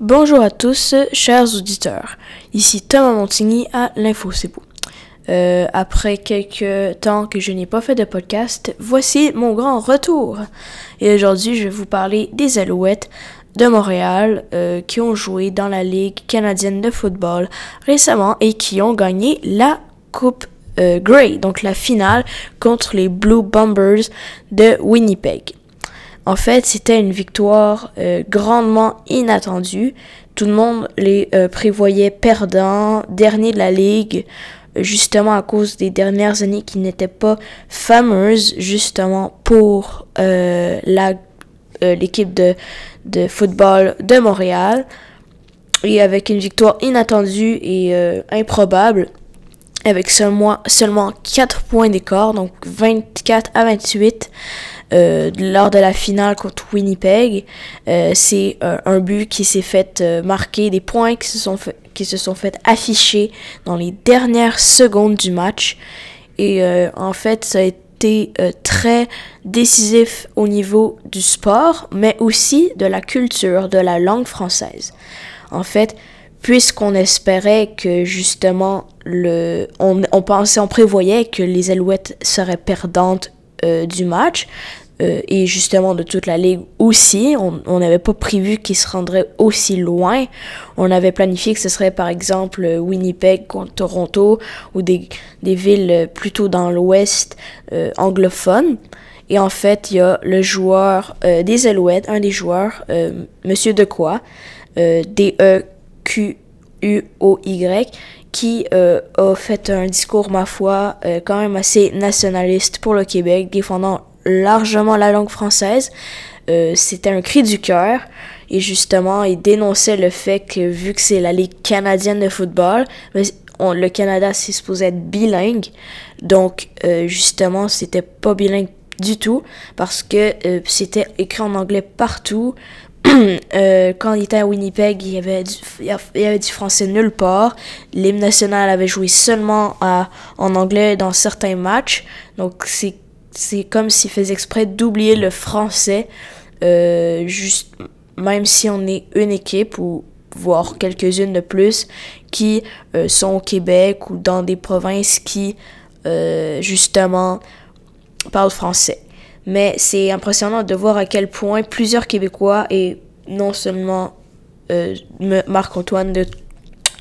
Bonjour à tous, chers auditeurs. Ici Thomas Montigny à l'Info C'est euh, après quelques temps que je n'ai pas fait de podcast, voici mon grand retour. Et aujourd'hui, je vais vous parler des Alouettes de Montréal euh, qui ont joué dans la Ligue canadienne de football récemment et qui ont gagné la Coupe euh, Grey, donc la finale contre les Blue Bombers de Winnipeg. En fait, c'était une victoire euh, grandement inattendue. Tout le monde les euh, prévoyait perdants, derniers de la ligue, justement à cause des dernières années qui n'étaient pas fameuses, justement pour euh, la l'équipe de, de football de Montréal. Et avec une victoire inattendue et improbable, avec seulement, seulement 4 points d'écart, donc 24 à 28. Euh, lors de la finale contre Winnipeg. Euh, c'est euh, un but qui s'est fait marquer, des points qui se sont fait, qui se sont fait afficher dans les dernières secondes du match. Et en fait, ça a été très décisif au niveau du sport, mais aussi de la culture, de la langue française. En fait, puisqu'on espérait que justement on, pensait on prévoyait que les Alouettes seraient perdantes du match euh, et justement de toute la ligue aussi. On n'avait pas prévu qu'ils se rendraient aussi loin. On avait planifié que ce serait par exemple Winnipeg contre Toronto ou des, villes plutôt dans l'ouest euh, anglophone. Et en fait, il y a le joueur euh, des Alouettes, un des joueurs, Monsieur Decoy, D-E-Q-U-O-Y, qui a fait un discours, ma foi, quand même assez nationaliste pour le Québec, défendant largement la langue française. Euh, c'était un cri du cœur. Et justement, il dénonçait le fait que vu que c'est la Ligue canadienne de football, le Canada c'est supposé être bilingue. Donc, euh, justement, c'était pas bilingue du tout parce que euh, c'était écrit en anglais partout. quand il était à Winnipeg, il y avait du, français nulle part. L'hymne national avait joué seulement en anglais dans certains matchs. Donc, c'est c'est comme s'il faisait exprès d'oublier le français, euh, juste, même si on est une équipe ou voire quelques-unes de plus qui euh, sont au Québec ou dans des provinces qui euh, justement parlent français. Mais c'est impressionnant de voir à quel point plusieurs Québécois et non seulement Marc-Antoine de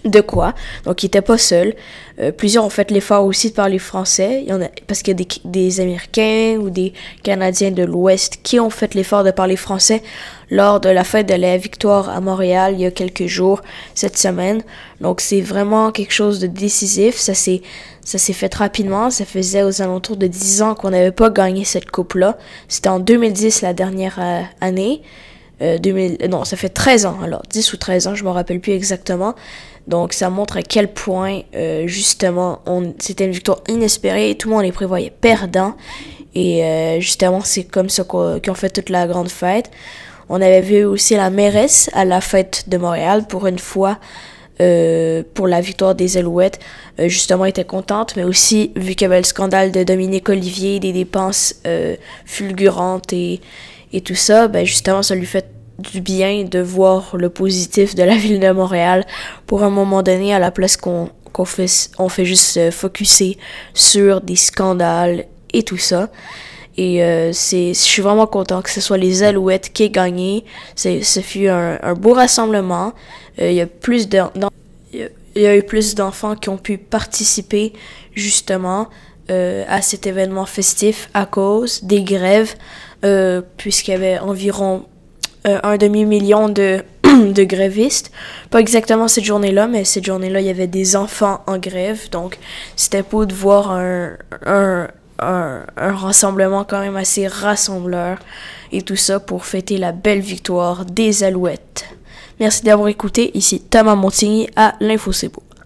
de quoi. Donc, il n'était pas seul. Euh, plusieurs ont fait l'effort aussi de parler français. Il y en a, parce qu'il y a des, Américains ou des Canadiens de l'Ouest qui ont fait l'effort de parler français lors de la fête de la victoire à Montréal il y a quelques jours, cette semaine. Donc, c'est vraiment quelque chose de décisif. Ça s'est, ça s'est fait rapidement. Ça faisait aux alentours de 10 ans qu'on n'avait pas gagné cette coupe-là. C'était en 2010, la dernière euh, année. 2000, euh, non, ça fait 13 ans, alors 10 ou 13 ans, je me rappelle plus exactement. Donc ça montre à quel point euh, justement on c'était une victoire inespérée tout le monde les prévoyait perdants. Et euh, justement c'est comme ça qu'ils ont fait toute la grande fête. On avait vu aussi la mairesse à la fête de Montréal pour une fois. Euh, pour la victoire des Alouettes, justement était contente, mais aussi vu qu'il y avait le scandale de Dominique Olivier, des dépenses fulgurantes et, tout ça, ben justement ça lui fait du bien de voir le positif de la ville de Montréal pour un moment donné à la place qu'on fait on fait juste se focuser sur des scandales et tout ça et euh, je suis vraiment content que ce soit les Alouettes qui aient gagné ce fut un, beau rassemblement euh, il y a y a eu plus d'enfants qui ont pu participer justement euh, à cet événement festif à cause des grèves puisqu'il y avait environ un demi-million de, de grévistes. Pas exactement cette journée-là, mais cette journée-là, il y avait des enfants en grève. Donc, c'était pour de voir un, un, rassemblement quand même assez rassembleur et tout ça pour fêter la belle victoire des Alouettes. Merci d'avoir écouté. Ici Thomas Montigny à l'Info.